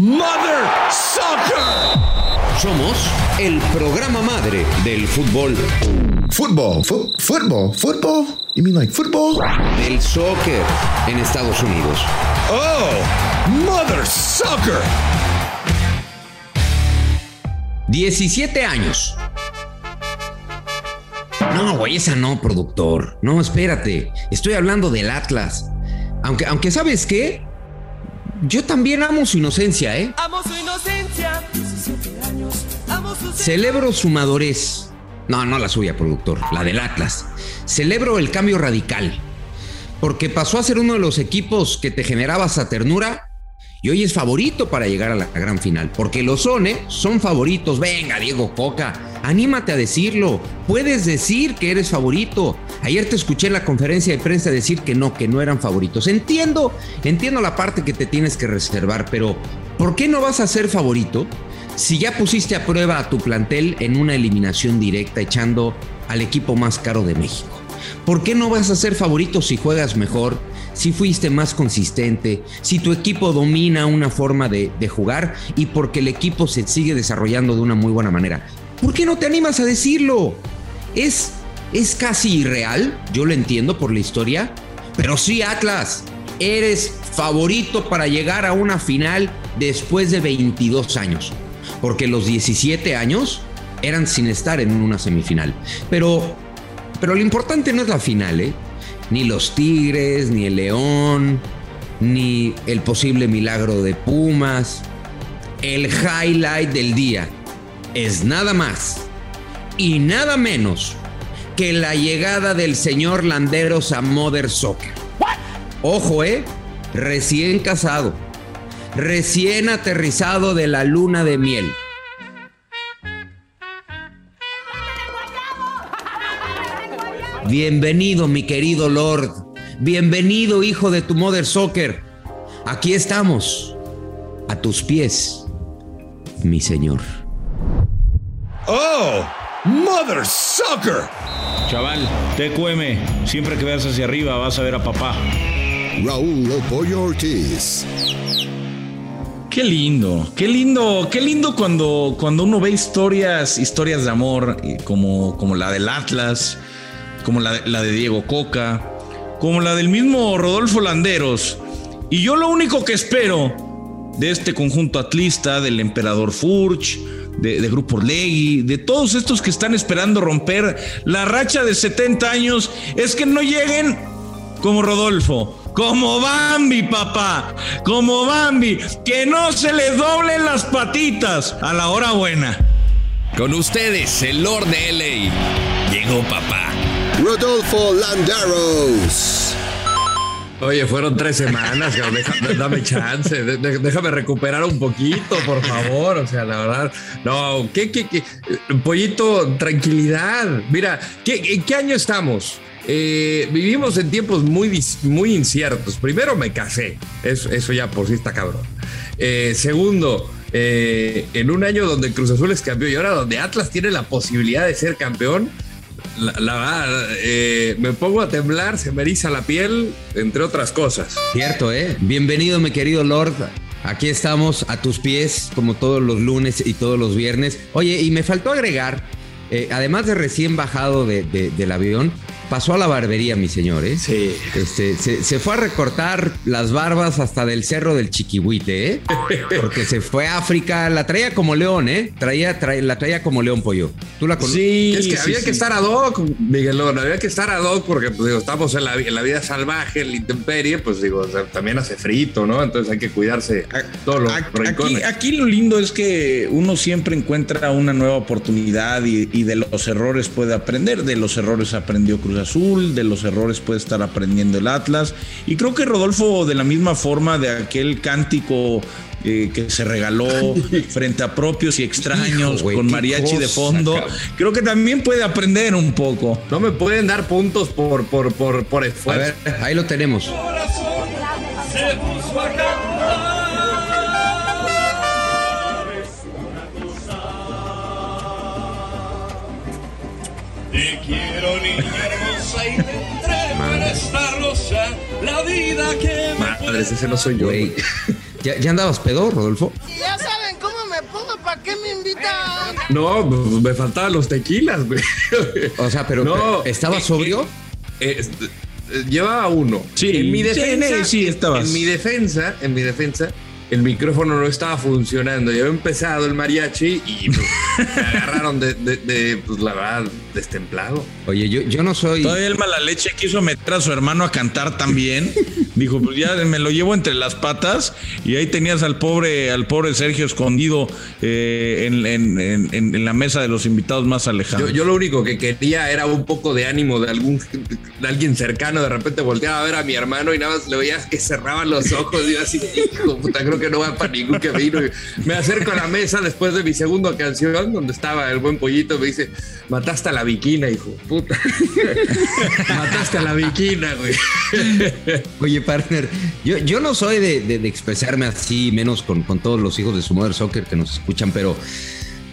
Mother Soccer. Somos el programa madre del fútbol. Fútbol, fútbol, fútbol. You mean like football? Del soccer en Estados Unidos. Oh, Mother Soccer. 17 años. No, güey, esa no, productor. No, espérate. Estoy hablando del Atlas. Aunque, aunque ¿sabes qué? Yo también amo su inocencia, ¿eh? Amo su inocencia, 17 años, amo su Celebro su madurez. No, no la suya, productor, la del Atlas. Celebro el cambio radical. Porque pasó a ser uno de los equipos que te generaba esa ternura y hoy es favorito para llegar a la gran final. Porque lo son, ¿eh? Son favoritos. Venga, Diego Coca, anímate a decirlo. Puedes decir que eres favorito. Ayer te escuché en la conferencia de prensa decir que no, que no eran favoritos. Entiendo, entiendo la parte que te tienes que reservar, pero ¿por qué no vas a ser favorito si ya pusiste a prueba a tu plantel en una eliminación directa echando al equipo más caro de México? ¿Por qué no vas a ser favorito si juegas mejor, si fuiste más consistente, si tu equipo domina una forma de, jugar y porque el equipo se sigue desarrollando de una muy buena manera? ¿Por qué no te animas a decirlo? Es, es casi irreal, yo lo entiendo por la historia, pero sí, Atlas, eres favorito para llegar a una final después de 22 años, porque los 17 años eran sin estar en una semifinal. Pero, pero lo importante no es la final, ¿eh? Ni los Tigres, ni el León, ni el posible milagro de Pumas. El highlight del día es nada más y nada menos que la llegada del señor Landeros a Mother Soccer. Ojo, eh, recién casado, recién aterrizado de la luna de miel. Bienvenido, mi querido Lord. Bienvenido, hijo de tu Mother Soccer. Aquí estamos, a tus pies, mi señor. Oh, Mother Soccer. Chaval, TQM, siempre que veas hacia arriba vas a ver a papá. Raúl Pollo Ortiz. Qué lindo, qué lindo, qué lindo cuando, cuando uno ve historias, historias de amor, eh, como, como la del Atlas, como la, de- Diego Coca, como la del mismo Rodolfo Landeros. Y yo lo único que espero de este conjunto atlista, del Emperador Furch, de, Grupo Orlegui, de todos estos que están esperando romper la racha de 70 años, es que no lleguen como Rodolfo, como Bambi, papá, como Bambi, que no se le doblen las patitas a la hora buena. Con ustedes, el Lord de LA. Llegó papá. Rodolfo Landaros. Oye, fueron tres semanas, dame chance, déjame recuperar un poquito, por favor. O sea, la verdad, no, ¿qué, qué, qué? Pollito, tranquilidad. Mira, ¿qué, ¿en qué año estamos? Eh, vivimos en tiempos muy, muy inciertos. Primero me casé, eso, eso ya por sí está cabrón. Eh, segundo, eh, en un año donde Cruz Azul es campeón y ahora donde Atlas tiene la posibilidad de ser campeón, la, la eh, me pongo a temblar, se me eriza la piel, entre otras cosas. Cierto, ¿eh? Bienvenido, mi querido Lord. Aquí estamos a tus pies, como todos los lunes y todos los viernes. Oye, y me faltó agregar, eh, además de recién bajado de- de- del avión, pasó a la barbería, mi señor, ¿eh? Sí. Este, se, se fue a recortar las barbas hasta del cerro del Chiquihuite, ¿eh? Porque se fue a África, la traía como león, ¿eh? Traía, traía- la traía como león pollo. ¿Tú la conoces? Sí, Es que sí, había sí. que estar ad hoc, Miguelón, había que estar ad hoc porque pues, digo, estamos en la, en la vida salvaje, en la intemperie, pues digo, o sea, también hace frito, ¿no? Entonces hay que cuidarse todos los Aquí, rincones. aquí lo lindo es que uno siempre encuentra una nueva oportunidad y, y de los errores puede aprender. De los errores aprendió Cruz Azul, de los errores puede estar aprendiendo el Atlas. Y creo que Rodolfo, de la misma forma de aquel cántico eh, que se regaló frente a propios y extraños Hijo, con mariachi de fondo, cabrón. creo que también puede aprender un poco. No me pueden dar puntos por, por, por, por A esfuerzo. ver, ahí lo tenemos. se puso a esta rosa la vida que Madres, ese no soy yo. Güey. ¿Ya, ya andabas pedo, Rodolfo? Ya saben cómo me pongo, ¿para qué me invitan? No, pues, me faltaban los tequilas, güey. O sea, pero, No, ¿estabas eh, sobrio? Eh, es- eh, llevaba uno. Sí, en mi sí, defensa, sí, estabas. En mi defensa, en mi defensa, el micrófono no estaba funcionando. Ya había empezado el mariachi y pues, me agarraron de, de- de, pues la verdad, destemplado. Oye, yo, yo no soy. Todavía el mala leche quiso meter a su hermano a cantar también. Dijo, pues ya me lo llevo entre las patas. Y ahí tenías al pobre, al pobre Sergio escondido eh, en, en- en- en- en la mesa de los invitados más Yo, alejados. yo lo único que quería era un poco de ánimo de algún de alguien cercano. De repente volteaba a ver a mi hermano y nada más le veías que cerraba los ojos y yo así, hijo, puta, creo que no va para ningún camino. Y Me acerco a la mesa después de mi segunda canción donde estaba el buen pollito. Me dice, mataste a la viquina, hijo, puta. mataste a la viquina, güey. Oye, partner, yo, yo no soy de, de- de expresarme así, menos con, con todos los hijos de su Mother Soccer que nos escuchan, pero,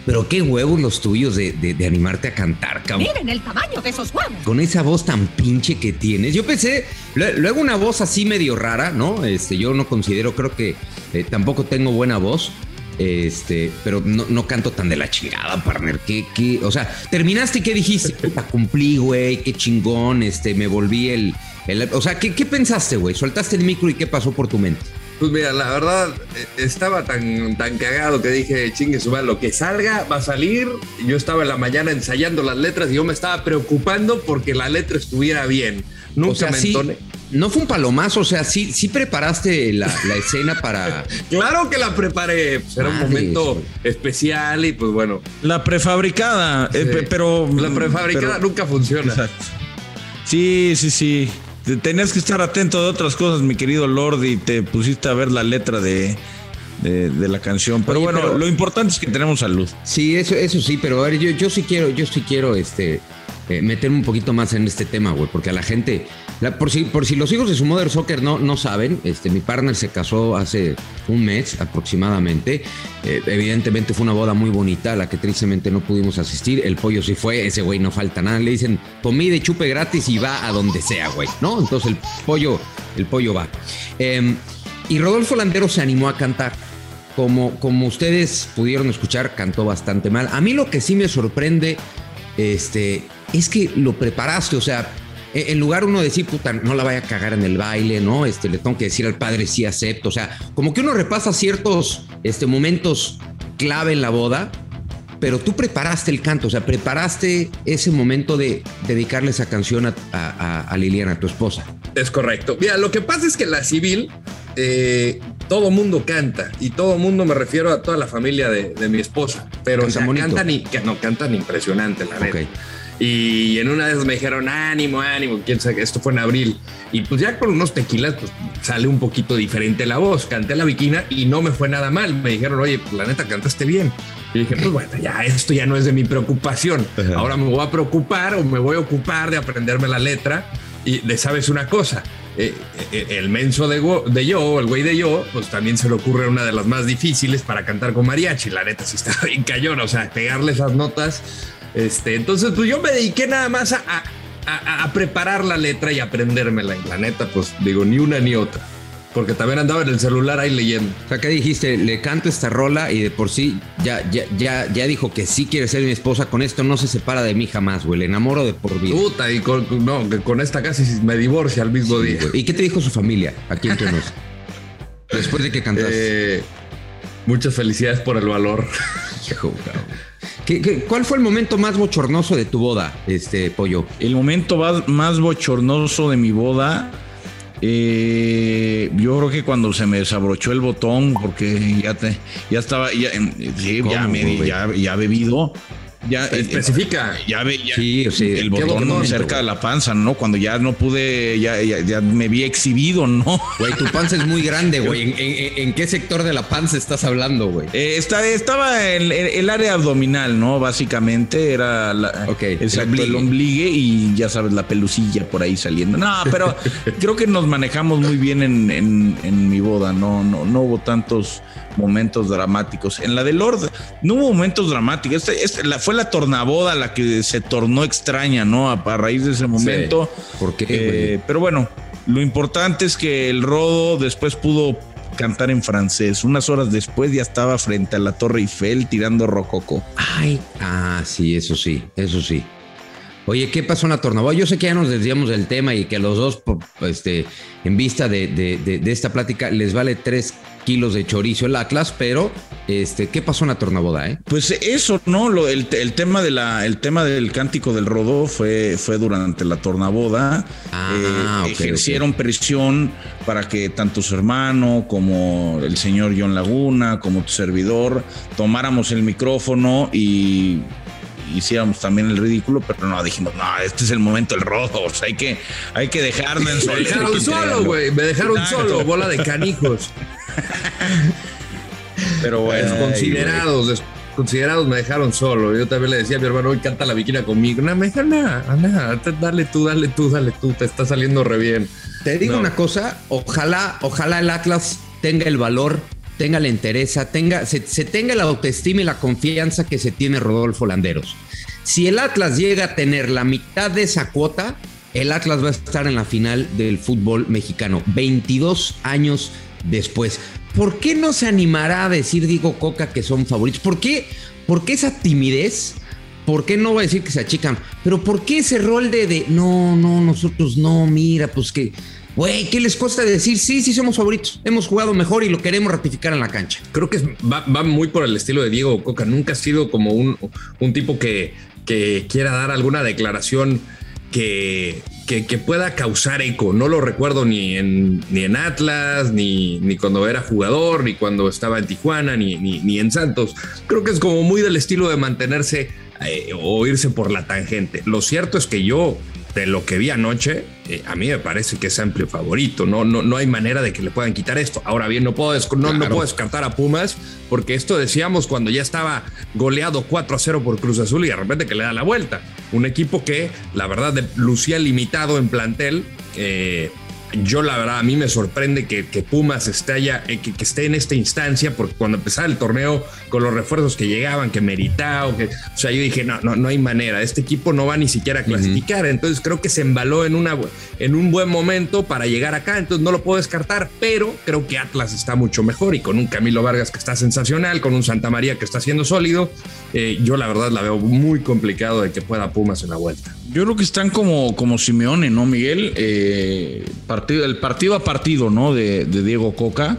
pero qué huevos los tuyos de, de- de animarte a cantar, cabrón. Miren el tamaño de esos huevos. Con esa voz tan pinche que tienes. Yo pensé, lue- luego una voz así medio rara, ¿no? Este, yo no considero, creo que eh, tampoco tengo buena voz. Este, pero no, no canto tan de la chingada, partner. ¿Qué, qué? O sea, terminaste y qué dijiste? Puta, cumplí, güey, qué chingón. Este, me volví el. el- o sea, ¿qué, qué pensaste, güey? Soltaste el micro y qué pasó por tu mente. Pues mira, la verdad, eh, estaba tan, tan cagado que dije, chingue su lo que salga va a salir. Yo estaba en la mañana ensayando las letras y yo me estaba preocupando porque la letra estuviera bien. Nunca o sea, me sí, no fue un palomazo, o sea, sí, sí preparaste la, la escena para. Claro que la preparé, pues era un momento especial y pues bueno, La prefabricada, eh, Sí. pero. la prefabricada pero- nunca funciona. Exacto. Sí, sí, sí. Te- Tenías que estar atento de otras cosas, mi querido Lord, y te pusiste a ver la letra de, de, de la canción. Pero Oye, bueno, pero- lo importante es que tenemos salud. Sí, eso, eso sí, pero a ver, yo, yo sí quiero, yo sí quiero este eh, meterme un poquito más en este tema, güey, porque a la gente, por si, por si los hijos de su Mother Soccer no, no saben, este, mi partner se casó hace un mes aproximadamente. Eh, evidentemente fue una boda muy bonita, a la que tristemente no pudimos asistir. El pollo sí fue, ese güey no falta nada. Le dicen comida y chupe gratis y va a donde sea, güey, ¿no? Entonces el pollo, el pollo va. Em, y Rodolfo Landero se animó a cantar. Como, como ustedes pudieron escuchar, cantó bastante mal. A mí lo que sí me sorprende este, es que lo preparaste. O sea, e- en lugar uno de decir, puta, no la vaya a cagar en el baile, ¿no? Este, le tengo que decir al padre sí acepto. O sea, como que uno repasa ciertos este, momentos clave en la boda, pero tú preparaste el canto, o sea, preparaste ese momento de dedicarle esa canción a, a- a- a Liliana, tu esposa. Es correcto. Mira, lo que pasa es que la civil, eh, todo mundo canta y todo mundo me refiero a toda la familia de, de mi esposa, pero o sea, cantan y que no cantan impresionante, la neta. Y en una vez me dijeron ánimo, ánimo, quién sabe, esto fue en abril. Y pues ya con unos tequilas, pues sale un poquito diferente la voz. Canté la viquina y no me fue nada mal. Me dijeron, oye, pues la neta cantaste bien. Y dije, pues bueno, ya esto ya no es de mi preocupación. Ahora me voy a preocupar o me voy a ocupar de aprenderme la letra. Y de sabes una cosa, eh, eh, el menso de, go- de yo, el güey de yo, pues también se le ocurre una de las más difíciles para cantar con mariachi. La neta sí está bien cañón, o sea, pegarle esas notas. Este, entonces, pues yo me dediqué nada más a, a- a- a preparar la letra y aprendérmela. Y la neta, pues digo, ni una ni otra. Porque también andaba en el celular ahí leyendo. O sea, ¿qué dijiste? Le canto esta rola y de por sí ya, ya, ya, ya dijo que sí quiere ser mi esposa. Con esto no se separa de mí jamás, güey. Le enamoro de por vida. Puta, y con, no, con esta casi me divorcia al mismo día. ¿Y qué te dijo su familia aquí en Tunos? Después de que cantaste. Eh, muchas felicidades por el valor. Hijo, cabrón. ¿Qué- qué- cuál fue el momento más bochornoso de tu boda, este pollo? El momento más, bochornoso de mi boda, eh, yo creo que cuando se me desabrochó el botón, porque ya te, ya estaba, ya, sí, ya, ¿Cómo, me, güey? ya, ya bebido. Ya, eh, Especifica. ya, ve- ya- Sí, sea, el ¿qué botón cerca de la panza, ¿no? Cuando ya no pude, ya, ya, ya me vi exhibido, ¿no? Güey, tu panza es muy grande, güey. ¿En, en- en qué sector de la panza estás hablando, güey? Eh, está- estaba en el, el área abdominal, ¿no? Básicamente era la, Ok, el ombligue. el ombligue y ya sabes, la pelucilla por ahí saliendo. No, pero creo que nos manejamos muy bien en, en- en mi boda, no, no, no hubo tantos momentos dramáticos. En la de Lord no hubo momentos dramáticos. Este- este- la, fue la tornaboda la que se tornó extraña, ¿no? A, a raíz de ese momento. ¿Por qué, Eh, pero bueno, lo importante es que el Rodo después pudo cantar en francés. Unas horas después ya estaba frente a la Torre Eiffel tirando rococo. Ay, ah, sí, eso sí, eso sí. Oye, ¿qué pasó en la tornaboda? Yo sé que ya nos desviamos del tema y que a los dos, po- este, en vista de, de- de- de esta plática, les vale tres kilos de chorizo el Atlas, pero este, ¿qué pasó en la tornaboda, eh? Pues eso, ¿no? Lo- el, el tema de la, el tema del cántico del rodó fue, fue durante la tornaboda. Ah, ok, ejercieron presión para que tanto su hermano como el señor John Laguna, como tu servidor, tomáramos el micrófono y hiciéramos también el ridículo, pero no, dijimos, no, este es el momento del rodo, o sea, hay que, hay que dejarnos en Me dejaron solo, güey. Me dejaron Exacto. solo, bola de canijos. Pero bueno, Desconsiderados, desconsiderados me dejaron solo. Yo también le decía a mi hermano, hoy canta la viquina conmigo. No, me no, no, te- dale tú, dale tú, dale tú, te está saliendo re bien. Te digo No. una cosa, ojalá, ojalá el Atlas tenga el valor, tenga la entereza, tenga, se, se tenga la autoestima y la confianza que se tiene Rodolfo Landeros. Si el Atlas llega a tener la mitad de esa cuota, el Atlas va a estar en la final del fútbol mexicano, 22 años después. ¿Por qué no se animará a decir Diego Coca que son favoritos? ¿Por qué, ¿Por qué esa timidez? ¿Por qué no voy a decir que se achican? Pero ¿por qué ese rol de, de no, no, nosotros no, mira, pues que, güey, ¿qué les cuesta decir? Sí, sí somos favoritos, hemos jugado mejor y lo queremos ratificar en la cancha. Creo que va, va muy por el estilo de Diego Coca. Nunca ha sido como un, un tipo que, que quiera dar alguna declaración que, que, pueda causar eco. No lo recuerdo ni en, ni en Atlas, ni, ni cuando era jugador, ni cuando estaba en Tijuana, ni, ni, ni en Santos. Creo que es como muy del estilo de mantenerse eh, o irse por la tangente. Lo cierto es que yo, de lo que vi anoche, eh, a mí me parece que es amplio favorito. No, no, no hay manera de que le puedan quitar esto. Ahora bien, no puedo, no, no puedo descartar a Pumas, porque esto decíamos cuando ya estaba goleado 4 a 0 por Cruz Azul y de repente que le da la vuelta. Un equipo que, la verdad, de- lucía limitado en plantel. eh, yo la verdad a mí me sorprende que, que Pumas esté, allá, eh, que, que esté en esta instancia porque cuando empezaba el torneo con los refuerzos que llegaban, que Meritao, que, o sea, yo dije, no, no, no hay manera, este equipo no va ni siquiera a clasificar, entonces creo que se embaló en, una, en un buen momento para llegar acá, entonces no lo puedo descartar, pero creo que Atlas está mucho mejor y con un Camilo Vargas que está sensacional, con un Santa María que está siendo sólido, eh, yo la verdad la veo muy complicado de que pueda Pumas en la vuelta. Yo creo que están como, como Simeone, ¿no, Miguel? Eh, partido, el partido a partido, ¿no? De, Diego Coca.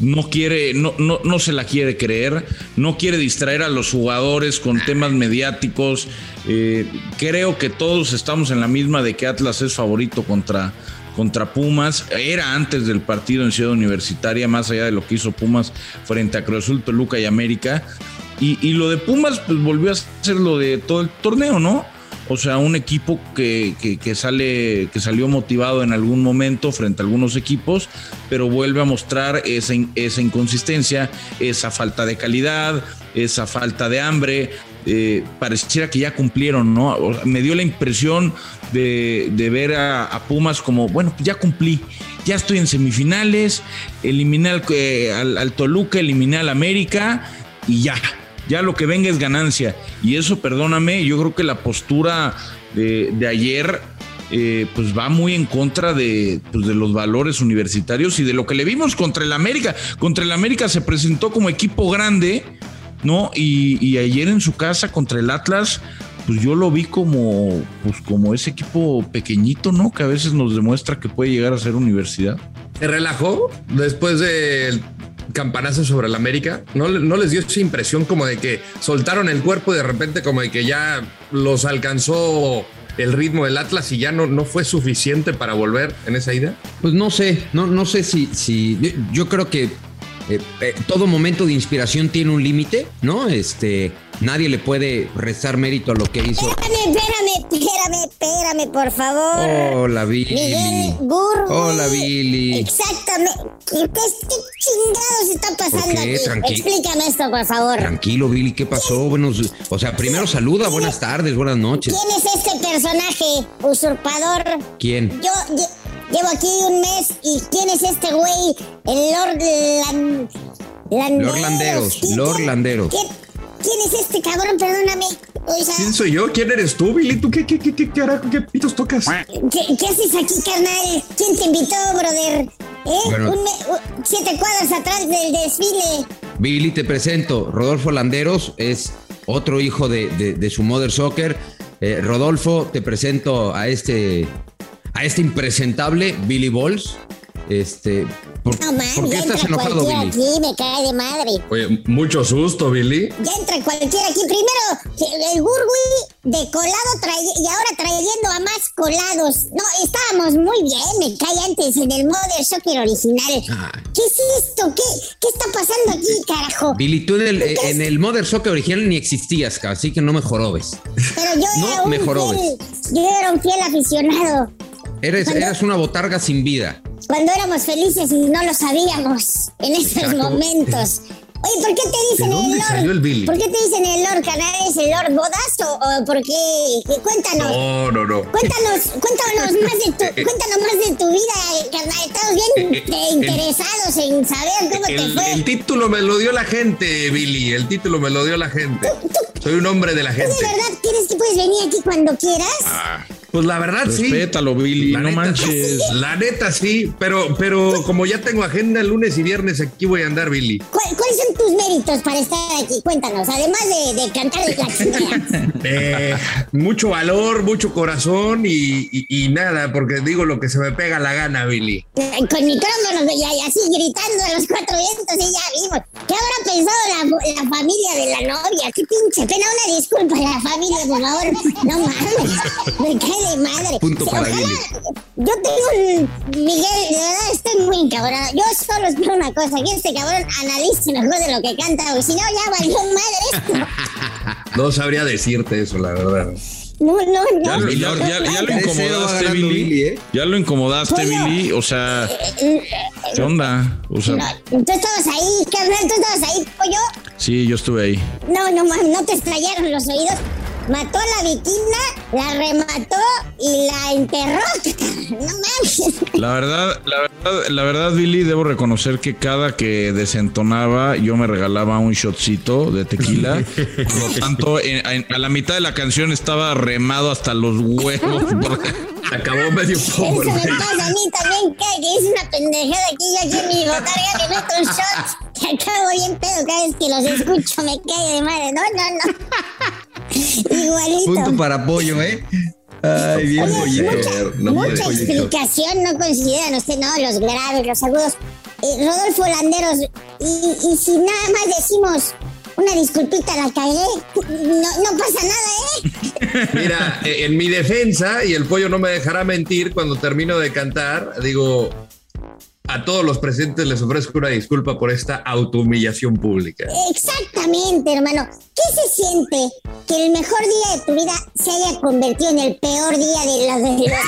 No quiere, no, no, no se la quiere creer, no quiere distraer a los jugadores con temas mediáticos. Eh, creo que todos estamos en la misma de que Atlas es favorito contra, contra Pumas. Era antes del partido en Ciudad Universitaria, más allá de lo que hizo Pumas frente a Cruz Azul, Toluca y América. Y, y lo de Pumas, pues volvió a ser lo de todo el torneo, ¿no? O sea, un equipo que, que- que sale, que salió motivado en algún momento frente a algunos equipos, pero vuelve a mostrar esa, esa inconsistencia, esa falta de calidad, esa falta de hambre. Eh, pareciera que ya cumplieron, ¿no? O sea, me dio la impresión de, de ver a, a Pumas como, bueno, ya cumplí, ya estoy en semifinales, eliminé al, eh, al- al Toluca, eliminé al América y ya, ya lo que venga es ganancia. Y eso, perdóname, yo creo que la postura de, de ayer, eh, pues va muy en contra de, pues, de los valores universitarios y de lo que le vimos contra el América. Contra el América se presentó como equipo grande, ¿no? Y, y ayer en su casa contra el Atlas, pues yo lo vi como, pues como ese equipo pequeñito, ¿no? Que a veces nos demuestra que puede llegar a ser universidad. ¿Se relajó después del campanazo sobre el América? ¿No, ¿No les dio esa impresión como de que soltaron el cuerpo y de repente como de que ya los alcanzó el ritmo del Atlas y ya no, no fue suficiente para volver en esa ida? Pues no sé, no, no sé si, si yo, yo creo que eh, eh, todo momento de inspiración tiene un límite, ¿no? Este, nadie le puede restar mérito a lo que hizo. Espérame, espérame, espérame, espérame, por favor. Hola, Billy. Miguel. Hola, Billy. Exactamente. ¿Qué, qué chingados está pasando ¿Por qué? aquí? Tranqui- Explícame esto, por favor. Tranquilo, Billy, ¿qué pasó? Buenos, o sea, primero saluda, buenas tardes, buenas noches. ¿Quién es este personaje usurpador? ¿Quién? Yo lle- llevo aquí un mes y ¿quién es este güey? El Lord Lan- Landeros. Lord Landeros, ¿Quién- Lord Landeros. ¿Quién, quién es este cabrón? Perdóname. O sea, ¿Quién soy yo? ¿Quién eres tú, Billy? ¿Tú qué, qué, qué, qué carajo, qué pitos tocas? ¿qué, qué haces aquí, carnal? ¿Quién te invitó, brother? ¿eh? Bueno. Un un- siete cuadras atrás del desfile. Billy, te presento. Rodolfo Landeros es otro hijo de, de- de su Mother Soccer. Eh, Rodolfo, te presento a este, a este impresentable Billy Balls. Este, ¿por, No mames, ¿por qué ya estás entra enojado, cualquiera Billy? aquí, me cae de madre. Oye, mucho susto, Billy. Ya entra cualquiera aquí. Primero, el Gurgui de colado trae, y ahora trayendo a más colados. No, estábamos muy bien, me cae antes en el Mother Soccer original. Ah. ¿Qué es esto? ¿Qué, ¿Qué está pasando aquí, carajo? Billy, tú en el, en el Mother Soccer original ni existías, así que no me jorobes. Pero yo No, era un mejoró, fiel, yo era un fiel aficionado. Eres, Cuando- eras una botarga sin vida. Cuando éramos felices y no lo sabíamos en esos momentos. Oye, ¿por qué te dicen ¿De dónde el Lord? salió el Billy? ¿Por qué te dicen el Lord Canales, el Lord Bodas o, o por qué? Cuéntanos. No, no, no. Cuéntanos, cuéntanos más de tu, cuéntanos más de tu vida, carnal. Estamos bien Eh, eh, eh, interesados en saber cómo te fue. el título me lo dio la gente, Billy. El título me lo dio la gente. Soy un hombre de la ¿Tú gente. de verdad crees que puedes venir aquí cuando quieras? Pues la verdad sí. Respétalo, Billy, La no neta, manches. La neta sí, pero, pero como ya tengo agenda lunes y viernes, aquí voy a andar, Billy. ¿Cuál- ¿Cuáles son tus méritos para estar aquí? Cuéntanos, además de, de cantar de la. Eh, mucho valor, mucho corazón y, y- y nada, porque digo lo que se me pega la gana, Billy. Con micrófonos y y así gritando a los cuatro vientos y ya vimos. ¿Qué habrá pensado la, la familia de la novia? Qué pinche pena. Una disculpa a la familia, por favor. No mames. Me cae de madre. Punto para Ojalá- Billy. Yo tengo un... Miguel, de verdad estoy muy encabronado. Yo solo espero una cosa. Que este cabrón analice mejor de lo que canta. Porque si no, ya valió madre esto. No sabría decirte eso, la verdad. No, no, no. Ya, lo- ya- ya- ya lo incomodaste, Billy. Billy, ¿eh? Ya lo incomodaste, Pollo. Billy. O sea, ¿qué onda? O sea, No, tú estabas ahí, carnal. Tú estabas ahí, pollo. sí, yo estuve ahí. No, no mames, no te estrellaron los oídos. Mató a la viquina, la remató y la enterró. No mames. La verdad, la verdad, la verdad, Billy, debo reconocer que cada que desentonaba, yo me regalaba un shotcito de tequila. Por lo tanto, en- en- a la mitad de la canción estaba remado hasta los huevos. Acabó medio Eso poco, me pasa a mí también, que es una pendejada aquí. Yo aquí en mi botarga le meto un shot. Que acabo bien pedo cada vez que los escucho. Me cae de madre. No, no, no. Igualito. Punto para apoyo, ¿eh? Ay, bien Oye, pollito. mucha, no mucha explicación no consideran usted, no, los graves, los agudos. Eh, Rodolfo Landeros, y, y si nada más decimos una disculpita, la cagué, no, no pasa nada, ¿eh? Mira, eh, en mi defensa, y el pollo no me dejará mentir, cuando termino de cantar, digo, a todos los presentes les ofrezco una disculpa por esta autohumillación pública. Exactamente, hermano. ¿Qué se siente que el mejor día de tu vida se haya convertido en el peor día de los, de los demás?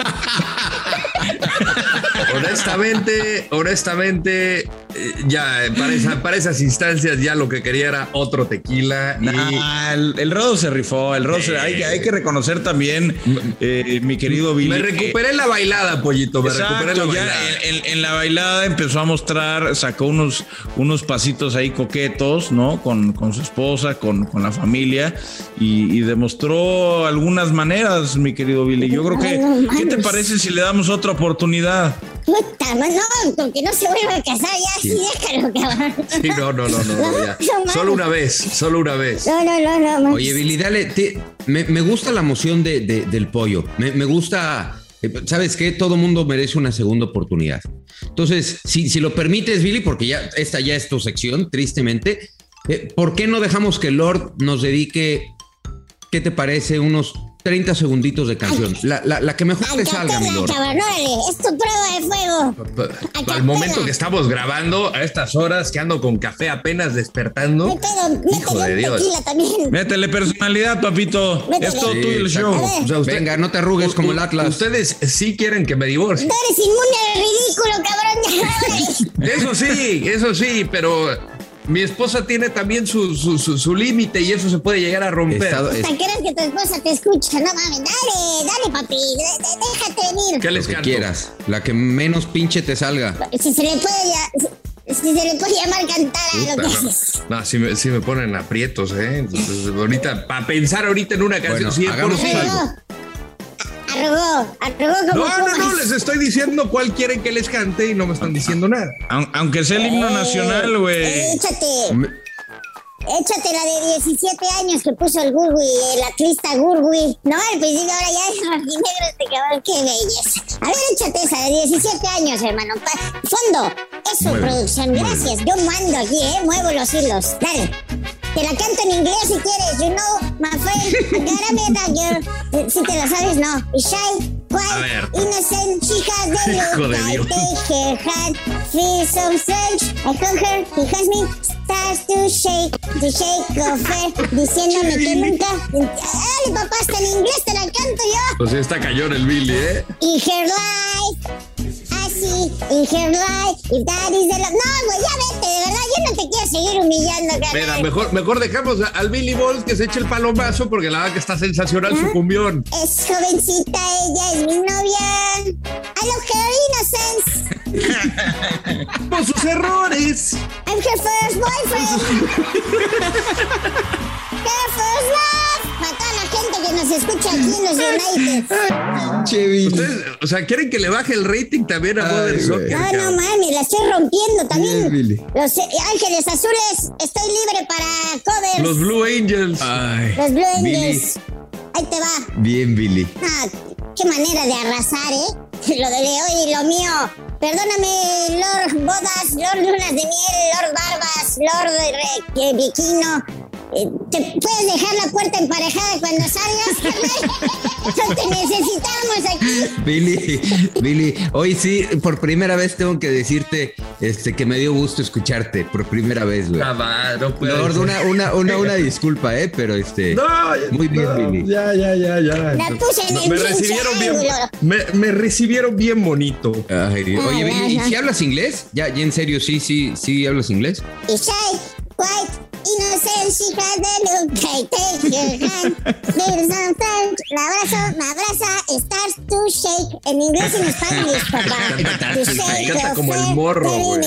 Honestamente, honestamente, eh, ya eh, para, esa- para esas instancias ya lo que quería era otro tequila y Nah, el, el Rodo se rifó, el Rodo se- hay, que- hay que reconocer también, eh, mi querido Billy. me recuperé la bailada, pollito, me recuperé la Exacto, ya bailada. en, en- en la bailada empezó a mostrar, sacó unos, unos pasitos ahí coquetos, ¿no? Con, con su esposa, con, con la familia y, y demostró algunas maneras, mi querido Billy. Yo creo que, ¿qué te parece si le damos otra oportunidad? Puta, no, no, con que no se vuelva a casar, ya sí, déjalo, cabrón. Sí, no, no, no, no, ya. Solo una vez, solo una vez. No, no, no, no. Oye, Billy, dale. te- me, me gusta la moción de, de- del pollo. Me, me gusta. eh, ¿Sabes qué? Todo mundo merece una segunda oportunidad. Entonces, si, si lo permites, Billy, porque ya esta ya es tu sección, tristemente, eh, ¿por qué no dejamos que Lord nos dedique, ¿qué te parece? Unos 30 segunditos de canción. La, la- la que mejor te salga, mi Lord. es tu prueba de fuego. Acá Al momento que estamos grabando, a estas horas que ando con café apenas despertando. Pedo, Hijo métele de Dios. tequila también. Métele personalidad, papito. Métele. Es todo Sí, tuyo el show. O sea, usted- Venga, no te arrugues como el Atlas. Ustedes sí quieren que me divorcie. Eres inmune al ridículo, cabrón. Eso sí, eso sí, pero mi esposa tiene también su, su, su- su límite y eso se puede llegar a romper. Estado- Hasta quieres que tu esposa te escucha. No mames, dale, dale, papi. déjate venir. ¿Qué lo les que canto? quieras. La que menos pinche te salga. Si se le puede ya- si, si se le puede llamar cantar a lo que no. haces. No, sí me, sí me ponen aprietos, ¿eh? Entonces, ahorita, para pensar ahorita en una canción, Bueno, sí, de hagamos por sí. algo. Arrugó, arrugó como No, no, no, les estoy diciendo cuál quieren que les cante y no me están diciendo nada. Aun- Aunque sea el himno nacional, güey. Échate, échate la de 17 años que puso el Gurgui, el atlista Gurgui. No, al principio ahora ya es rojinegro este cabrón, qué belleza. A ver, échate esa de 17 años, hermano. Pa- Fondo, eso, producción, gracias. Yo mando aquí, ¿eh? Muevo los hilos. Dale. Te la canto en inglés si quieres, you know, my friend. I gotta be that. Si te la sabes, no. Shy, quiet, ver. innocent, has the Hijo de Dios. her hand, feel so strange. I hug her, he hugs me, starts to shake, the shake of her, diciéndome que nunca. Dale, papá, hasta en inglés te la canto yo. Pues está cayón el Billy, ¿eh? In her life, así, in her life, if that is the love. No, güey, ya vete, de verdad, yo no te quiero seguir humillando, Mira, mejor, mejor dejamos a- al Billy Balls que se eche el palomazo porque la verdad que está sensacional su cumbión. Es jovencita, ella es mi novia. I love her innocence. Por sus errores. I'm her first boyfriend. her first love. Mató a la gente que nos escucha aquí en los United. Che, Billy. Ustedes, o sea, ¿quieren que le baje el rating también a Mother Ay, Soccer? güey. No, no mames, la estoy rompiendo también. Bien, Billy. Los eh, Ángeles Azules, estoy libre para covers. Los Blue Angels. Ay, Los Blue Billy. Angels. Ahí te va. Bien, Billy. Ah, qué manera de arrasar, ¿eh? Lo de hoy y lo mío. Perdóname, Lord Bodas, Lord Lunas de Miel, Lord Barbas, Lord Viquino. Eh, ¿Te puedes dejar la puerta emparejada cuando salgas? No te necesitamos aquí. Billy, Billy, hoy sí, por primera vez tengo que decirte este, que me dio gusto escucharte, por primera vez, güey. Ah, va, no Lord, una, una, una, una disculpa, eh, pero este. No, Muy bien, no, Billy. Ya, ya, ya, ya. La puse en No, el me recibieron bien. Me, me recibieron bien bonito. Ay, oye, Billy, ¿y si hablas inglés? Ya, ya en serio, sí, sí, sí hablas inglés. Y shy, white, innocent, she had the look. I take her hand. La abrazo, me abraza, starts to shake. En inglés y en español, papá. To shake Canta como el morro, güey.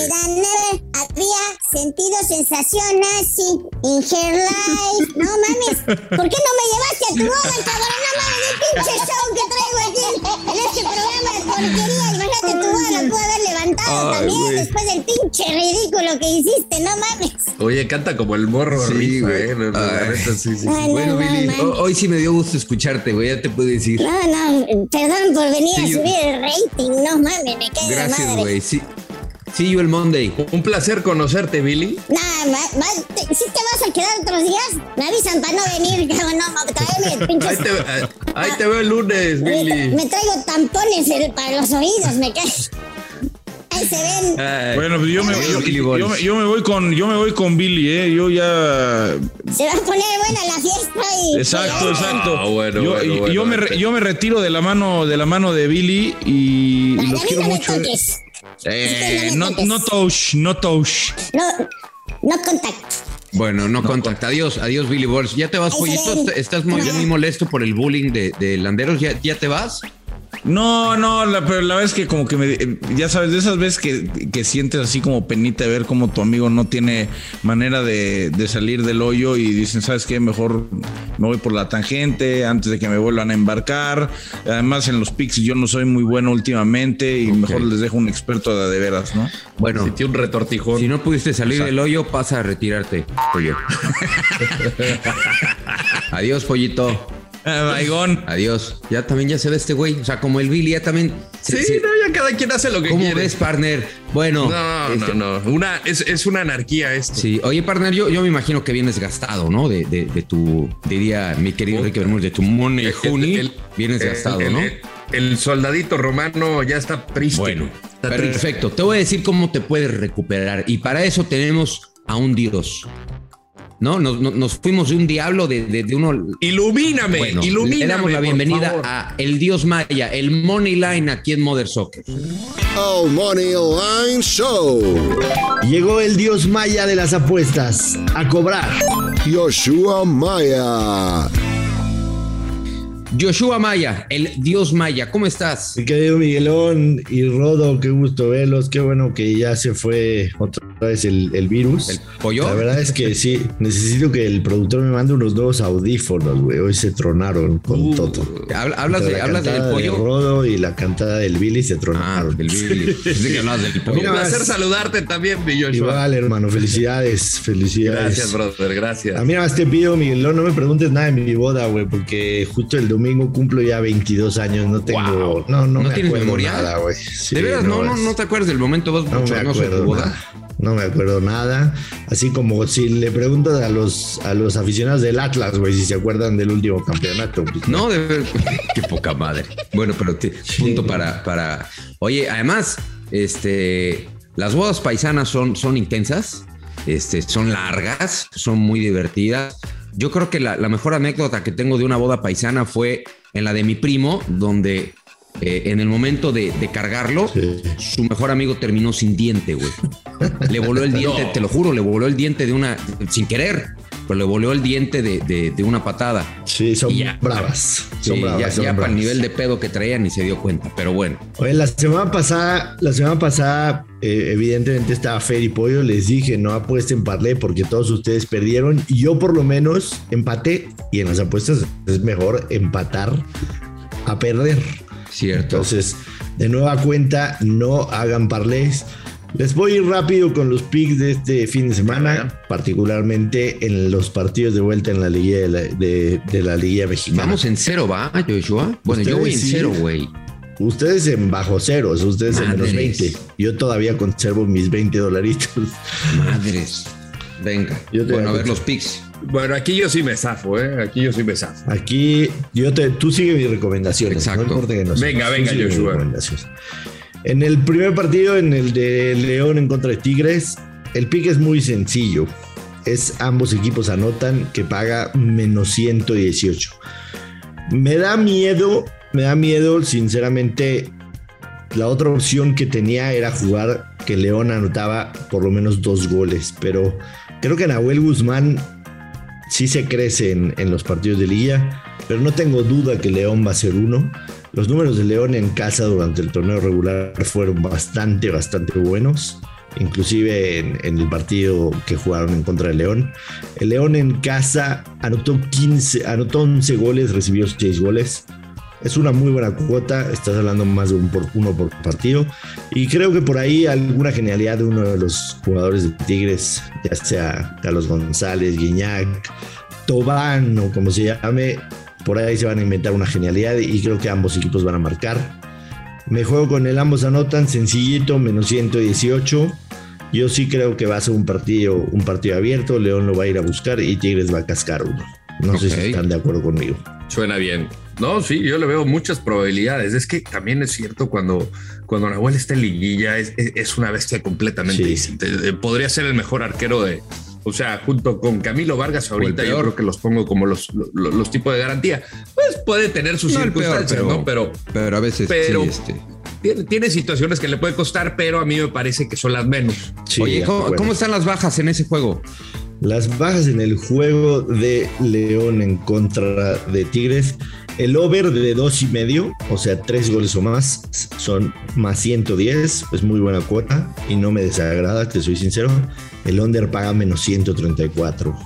había sentido sensación así in her life. No mames, ¿por qué no me llevaste a tu boda, cabrón? No mames, el pinche show que traigo aquí en este programa de porquería. Tu boda, la pude haber levantado Ay, también güey. después del pinche ridículo que hiciste, no mames. Oye, canta como el morro. Sí, güey. eh. No, no, sí, sí. Bueno, no, no, Billy, hoy sí me dio gusto escucharte, güey, ya te puedo decir. No, no, perdón por venir a Sí, yo- subir el rating, no mames, me cae Gracias, güey. Sí. See you el Monday. Un placer conocerte, Billy. Nah, ma- ma- te- ¿sí te vas a quedar otros días? Me avisan para no venir, cabrón, no, Ahí te, ahí te veo el lunes, Me, Billy. me traigo tampones el- para los oídos, me cae. Ahí se ven. Ay, Bueno, pues yo me, yo, yo me- yo me voy con, yo me voy con Billy, eh. Yo ya. Se va a poner buena la fiesta y... Exacto, exacto. Ah, bueno, yo, bueno, bueno, yo me, re- yo me retiro de la mano, de la mano de Billy y, y los a mí quiero no me mucho. eh. toques. Eh, no no, no touch, no touch. No, no contacto. Bueno, no, contacta. Adiós, adiós, Billy Balls. ¿Ya te vas, pollito? ¿Estás muy, muy molesto por el bullying de, de Landeros? ¿Ya, ¿Ya te vas? No, no, la, pero la verdad es que como que me, ya sabes, de esas veces que, que sientes así como penita de ver cómo tu amigo no tiene manera de, de salir del hoyo y dicen, ¿sabes qué? Mejor me voy por la tangente antes de que me vuelvan a embarcar. Además, en los picks yo no soy muy bueno últimamente y mejor les dejo un experto de, de veras, ¿no? Bueno, Sentí un retortijón. si no pudiste salir del hoyo, pasa a retirarte, pollo. adiós, pollito. Baigón. Adiós. Ya también ya se ve este güey. O sea, como el Billy ya también. Sí, se- no, ya cada quien hace lo que ¿Cómo quiere. ves, partner? Bueno. No, este, no, no. Una, es, es una anarquía esto. Sí, oye, partner, yo, yo me imagino que vienes gastado, ¿no? De, de, de tu, diría mi querido Enrique Bermúdez, de tu money honey, vienes el- gastado, el- ¿no? El, el soldadito romano ya está prístino. Bueno, Está perfecto. Te voy a decir cómo te puedes recuperar. Y para eso tenemos a un dios. ¿No? Nos, nos- nos fuimos de un diablo, de, de- de uno. Ilumíname, Bueno, ilumíname. le damos la bienvenida a el dios maya, el Money Line aquí en Mother Soccer. Oh, Money Line Show. Llegó el dios maya de las apuestas a cobrar. Yoshua Maya. Joshua Maya, el dios maya, ¿cómo estás? Mi querido Miguelón y Rodo, qué gusto verlos. Qué bueno que ya se fue otra vez el, el virus. ¿El pollo? La verdad es que sí, necesito que el productor me mande unos nuevos audífonos, güey. Hoy se tronaron con Uh, todo. habla- Hablas, de, la hablas del cantada de pollo. Rodo y la cantada del Billy se Ah, tronaron. del Billy. Pensé que hablabas del Un pollo. Placer saludarte también, Joshua. Igual, hermano, felicidades, felicidades. Gracias, brother, gracias. A mí nada más te pido, Miguelón, no me preguntes nada de mi boda, güey, porque justo el domingo cumplo ya 22 años, no tengo, Wow. no, no, ¿No me tienes memoria? nada, güey. Sí, de veras, no, no, es- no te acuerdas del momento vos no me de tu boda. nada. No me acuerdo nada. Así como si le preguntas a los, a los aficionados del Atlas, güey, si se acuerdan del último campeonato. pues, No, de ver- qué poca madre. Bueno, pero te- punto para, para. Oye, además, este, las bodas paisanas son, son intensas, este, son largas, son muy divertidas. Yo creo que la, la mejor anécdota que tengo de una boda paisana fue en la de mi primo, donde eh, en el momento de, de cargarlo, Sí. su mejor amigo terminó sin diente, güey. Le voló el diente, te lo juro, le voló el diente de una, sin querer, pero le voló el diente de, de- de una patada. Sí, son Y ya. bravas. Sí, Son bravas. ya, son ya para el nivel de pedo que traía ni se dio cuenta, pero bueno. Oye, la semana pasada, la semana pasada, eh, evidentemente estaba Fer y Pollo. Les dije, no apuesten parlay porque todos ustedes perdieron. Y yo por lo menos empaté. Y en las apuestas es mejor empatar a perder. Cierto. Entonces, de nueva cuenta, no hagan parlays. Les voy a ir rápido con los picks de este fin de semana, particularmente en los partidos de vuelta en la Liga de la, de- de la Liga Mexicana. Vamos en cero, ¿va, Joshua? Bueno, yo voy en sí. cero, güey. Ustedes en bajo ceros, ustedes en menos Madres. 20. Yo todavía conservo mis 20 dolaritos. Madres. Venga. Yo te bueno, a ver los picks. Bueno, aquí yo sí me zafo, ¿eh? Aquí yo sí me zafo. Aquí yo te, tú sigue mis recomendaciones. Exacto. No importa que no Venga, venga, Joshua. recomendaciones. En el primer partido, en el de León en contra de Tigres, el pick es muy sencillo. Es ambos equipos anotan que paga menos 118. Me da miedo, me da miedo, sinceramente. La otra opción que tenía era jugar que León anotaba por lo menos dos goles, pero creo que Nahuel Guzmán sí se crece en, en los partidos de liga, pero no tengo duda que León va a ser uno. Los números de León en casa durante el torneo regular fueron bastante, bastante buenos. Inclusive en, en el partido que jugaron en contra de León. El León en casa anotó 15, anotó 11 goles, recibió 6 goles. Es una muy buena cuota, estás hablando más de un por, uno por partido. Y creo que por ahí alguna genialidad de uno de los jugadores de Tigres, ya sea Carlos González, Guiñac, Tobán o como se llame, por ahí se van a inventar una genialidad y creo que ambos equipos van a marcar. Me juego con el ambos anotan, sencillito, menos 118. Yo sí creo que va a ser un partido, un partido abierto. León lo va a ir a buscar y Tigres va a cascar uno. No sé si están de acuerdo conmigo. Suena bien. No, sí, yo le veo muchas probabilidades. Es que también es cierto cuando, cuando Nahuel está en liguilla, es, es- es una bestia completamente Sí. distinta. Eh, Podría ser el mejor arquero de. O sea, junto con Camilo Vargas ahorita, yo creo que los pongo como los, los, los tipos de garantía. Pues puede tener sus No peor, circunstancias, pero- ¿no? Pero Pero a veces Pero- sí, este. tiene, tiene situaciones que le puede costar, pero a mí me parece que son las menos. Sí, Oye, de ¿cómo, acuerdo. cómo están las bajas en ese juego? Las bajas en el juego de León en contra de Tigres. El over de dos y medio, o sea, tres goles o más, son más 110. Es muy buena cuota y no me desagrada, te soy sincero. El under paga menos 134.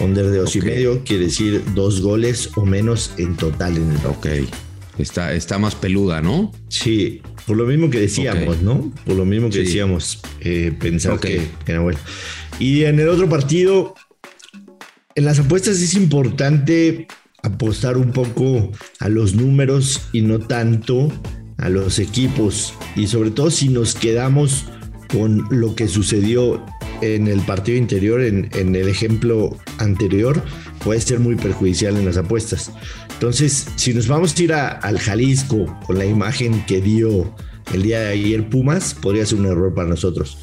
Under de dos y Ok. medio quiere decir dos goles o menos en total en el Ok. Está, está más peluda, ¿no? Sí, por lo mismo que decíamos. ¿no? Por lo mismo que Sí. decíamos, eh, pensar que, que era bueno. Y en el otro partido, en las apuestas es importante apostar un poco a los números y no tanto a los equipos. Y sobre todo si nos quedamos con lo que sucedió en el partido interior, en, en el ejemplo anterior, puede ser muy perjudicial en las apuestas. Entonces, si nos vamos a ir a- al Jalisco con la imagen que dio el día de ayer Pumas, podría ser un error para nosotros.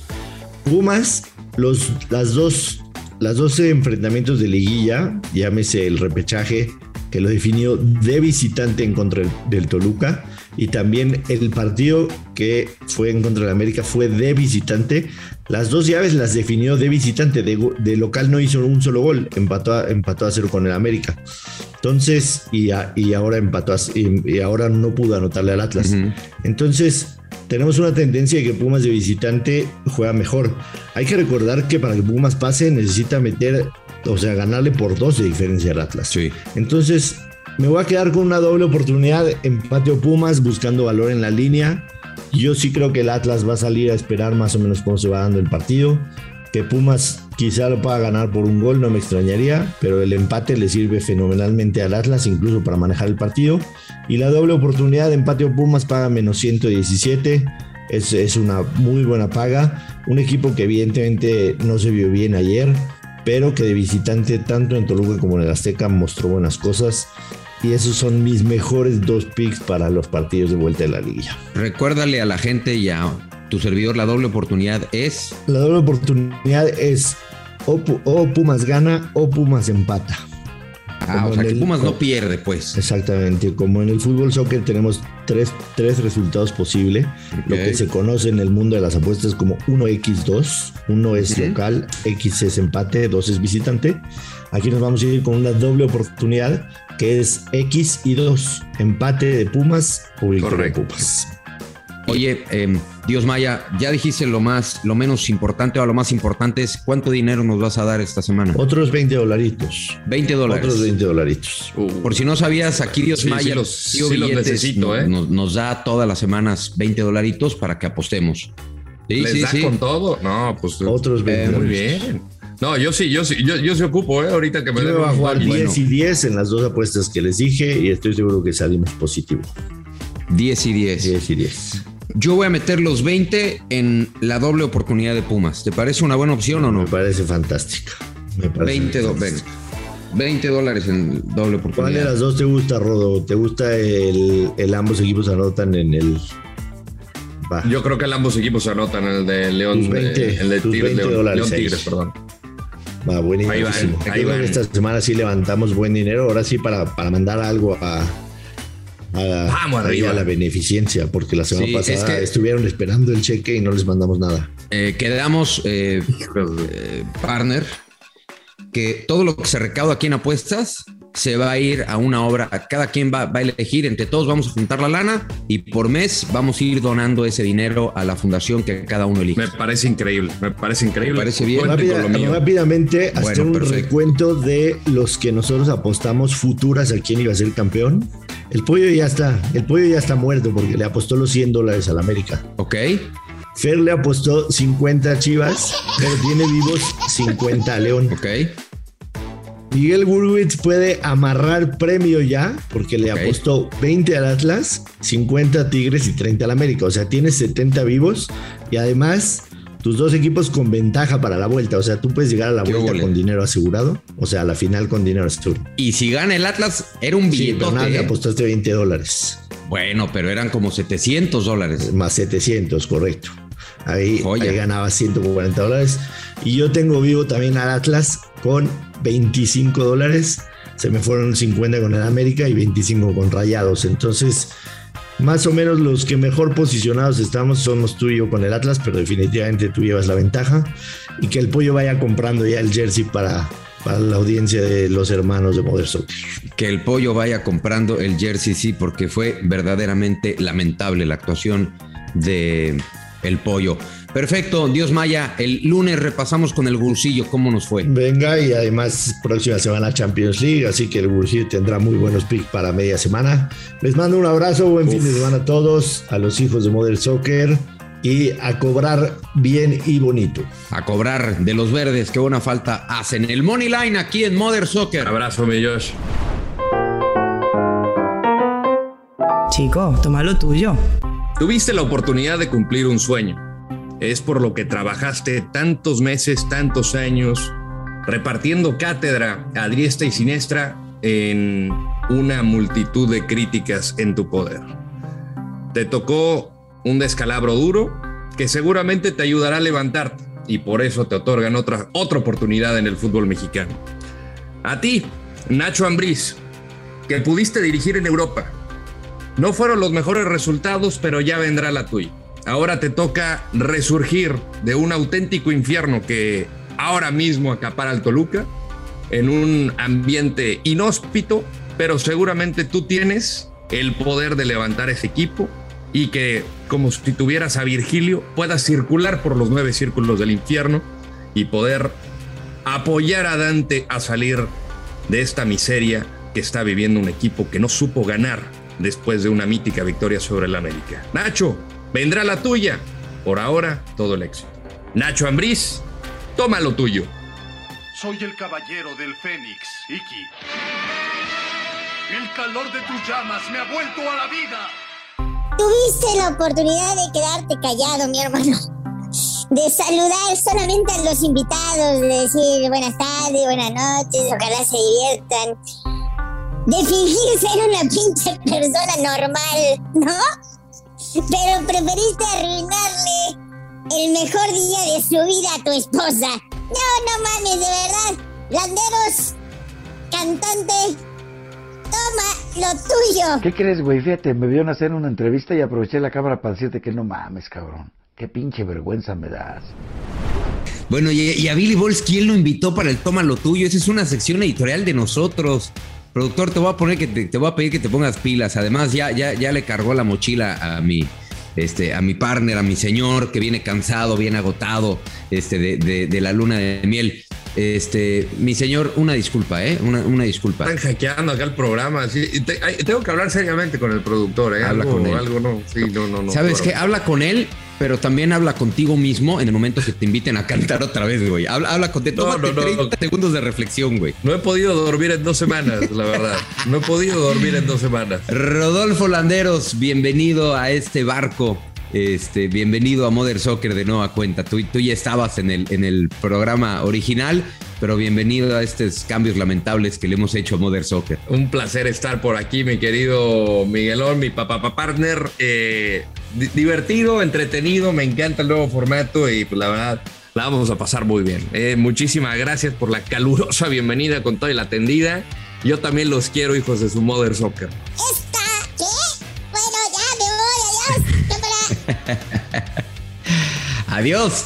Pumas, los, las dos, las 12 enfrentamientos de liguilla, llámese el repechaje, que lo definió de visitante en contra del, Toluca, y también el partido que fue en contra del América fue de visitante. Las dos llaves las definió de visitante, de, local no hizo un solo gol, empató a, empató a cero con el América. Entonces, y, a- y ahora empató a- y, y ahora no pudo anotarle al Atlas. Entonces, tenemos una tendencia de que Pumas de visitante juega mejor. Hay que recordar que para que Pumas pase necesita meter, o sea, ganarle por dos de diferencia al Atlas. Sí. Entonces, me voy a quedar con una doble oportunidad, empate o Pumas, buscando valor en la línea. Yo sí creo que el Atlas va a salir a esperar más o menos cómo se va dando el partido. Que Pumas quizá lo pueda ganar por un gol, no me extrañaría, pero el empate le sirve fenomenalmente al Atlas, incluso para manejar el partido. Y la doble oportunidad de empate o Pumas paga menos 117. Es, es una muy buena paga. Un equipo que evidentemente no se vio bien ayer, pero que de visitante tanto en Toluca como en el Azteca mostró buenas cosas. Y esos son mis mejores dos picks para los partidos de vuelta de la liga. Recuérdale a la gente y a tu servidor la doble oportunidad es. La doble oportunidad es o, Pu- o Pumas gana o Pumas empata. Ah, Como o sea que el- Pumas no pierde, pues. Exactamente, como en el fútbol soccer tenemos tres, tres resultados posibles, lo que se conoce en el mundo de las apuestas como 1x2, uno es local, X es empate, 2 es visitante. Aquí nos vamos a ir con una doble oportunidad que es X y 2, empate de Pumas o victoria de Correcto. Pumas. Oye, em, Dios Maya, ya dijiste lo más, lo menos importante o lo más importante es cuánto dinero nos vas a dar esta semana. Otros 20 dolaritos. 20 dólares. Otros 20 dolaritos. Por si no sabías, aquí Dios Sí, Maya sí los- sí los Billetes, necesito, ¿eh? nos, nos da todas las semanas 20 dolaritos para que apostemos. Sí, ¿Les sí, da sí. con todo? No, pues. Otros 20 eh, Muy bien. No, yo sí, yo sí, yo, yo sí ocupo, ¿eh? Ahorita que me Yo voy a un- jugar bueno. 10 y 10 en las dos apuestas que les dije y estoy seguro que salimos positivo. 10 y 10. 10 y 10. Yo voy a meter los 20 en la doble oportunidad de Pumas. ¿Te parece una buena opción o no? Me parece fantástica. Me parece 20, do- fantástica. ven, 20 dólares en doble ¿Cuál de oportunidad. las dos te gusta, Rodo? ¿Te gusta el, el ambos equipos anotan en el. Va. Yo creo que el ambos equipos anotan el de León, Tus 20, eh, el de tus Tigres, 20 León, dólares León ahí. Tigres, perdón. Va, buenísimo. Ahí van, ahí van. esta semana sí levantamos buen dinero. Ahora sí, para, para mandar algo a. a Vamos ahí arriba. a la beneficencia, porque la semana Sí, pasada es que- estuvieron esperando el cheque y no les mandamos nada. Eh, quedamos, eh, eh, partner, que todo lo que se recauda aquí en apuestas se va a ir a una obra. Cada quien va, va a elegir, entre todos vamos a juntar la lana y por mes vamos a ir donando ese dinero a la fundación que cada uno elige. Me parece increíble, me parece increíble. Me parece bien. Rápida- rápidamente, hacer Bueno, un perfecto. recuento de los que nosotros apostamos futuras a quién iba a ser campeón. El pollo ya está, el pollo ya está muerto porque le apostó los 100 dólares al América. ¿Ok? Fer le apostó 50 a Chivas, pero tiene vivos 50 a León. ¿Ok? Miguel Burwitz puede amarrar premio ya porque le apostó 20 al Atlas, 50 a Tigres y 30 al América. O sea, tienes 70 vivos y además tus dos equipos con ventaja para la vuelta. O sea, tú puedes llegar a la Qué vuelta con dinero asegurado. O sea, a la final con dinero asegurado. Y si gana el Atlas, era un Sí, nada, le ¿eh? apostaste 20 dólares. Bueno, pero eran como 700 dólares. Más 700, correcto. Ahí, ahí ganaba 140 dólares. Y yo tengo vivo también al Atlas con 25 dólares. Se me fueron 50 con el América y 25 con Rayados. Entonces, más o menos los que mejor posicionados estamos somos tú y yo con el Atlas, pero definitivamente tú llevas la ventaja. Y que el pollo vaya comprando ya el jersey para, para la audiencia de los hermanos de Modern Soccer. Que el pollo vaya comprando el jersey, sí, porque fue verdaderamente lamentable la actuación de el pollo. Perfecto, Dios Maya, el lunes repasamos con el Gursillo cómo nos fue. Venga, y además próxima semana Champions League, así que el Bursillo tendrá muy buenos picks para media semana. Les mando un abrazo, buen fin de semana a todos, a los hijos de Model Soccer y a cobrar bien y bonito. A cobrar de los verdes, qué buena falta hacen. El Money Line aquí en Mother Soccer. Abrazo, mi Josh. Chico, toma lo tuyo. Tuviste la oportunidad de cumplir un sueño. Es por lo que trabajaste tantos meses, tantos años, repartiendo cátedra a diestra y siniestra en una multitud de críticas en tu poder. Te tocó un descalabro duro que seguramente te ayudará a levantarte y por eso te otorgan otra, otra oportunidad en el fútbol mexicano. A ti, Nacho Ambriz, que pudiste dirigir en Europa, no fueron los mejores resultados, pero ya vendrá la tuya. Ahora te toca resurgir de un auténtico infierno que ahora mismo acapara al Toluca en un ambiente inhóspito, pero seguramente tú tienes el poder de levantar ese equipo y que, como si tuvieras a Virgilio, puedas circular por los nueve círculos del infierno y poder apoyar a Dante a salir de esta miseria que está viviendo un equipo que no supo ganar después de una mítica victoria sobre el América. Nacho, vendrá la tuya. Por ahora, todo el éxito. Nacho Ambriz, toma lo tuyo. Soy el caballero del Fénix, Iki. El calor de tus llamas me ha vuelto a la vida. Tuviste la oportunidad de quedarte callado, mi hermano. De saludar solamente a los invitados, de decir buenas tardes, buenas noches, ojalá se diviertan. De fingir ser una pinche persona normal, ¿no? Pero preferiste arruinarle el mejor día de su vida a tu esposa. No, no mames, de verdad. Landeros, cantante, toma lo tuyo. ¿Qué crees, güey? Fíjate, me vieron hacer una entrevista y aproveché la cámara para decirte que no mames, cabrón. Qué pinche vergüenza me das. Bueno, y, y a Billy Balls, ¿quién lo invitó para el Toma lo tuyo? Esa es una sección editorial de nosotros. Productor, te voy a poner que te, te voy a pedir que te pongas pilas. Además, ya, ya, ya le cargó la mochila a mi, este, a mi partner, a mi señor, que viene cansado, bien agotado, este, de, de, de la luna de miel. Este, mi señor, una disculpa, ¿eh? Una, una disculpa. Están hackeando acá el programa. Sí. Y te- ay, tengo que hablar seriamente con el productor, ¿eh? Habla algo, con él. Algo no. Sí, no, no, no. ¿Sabes claro. qué? Habla con él, pero también habla contigo mismo en el momento que te inviten a cantar otra vez, güey. Habla, habla con No, tómate no, no. 30 segundos de reflexión, güey. No he podido dormir en dos semanas, la verdad. No he podido dormir en dos semanas. Rodolfo Landeros, bienvenido a este barco. Este, bienvenido a Mother Soccer de nueva cuenta. Tú, tú ya estabas en el, en el programa original, pero bienvenido a estos cambios lamentables que le hemos hecho a Mother Soccer. Un placer estar por aquí, mi querido Miguelón, mi papá papá partner. Eh, di- divertido, entretenido, me encanta el nuevo formato y pues la verdad la vamos a pasar muy bien. Eh, muchísimas gracias por la calurosa bienvenida con toda la atendida. Yo también los quiero, hijos de su Mother Soccer. ¿Esta qué? Bueno, ya me voy, adiós. Adiós.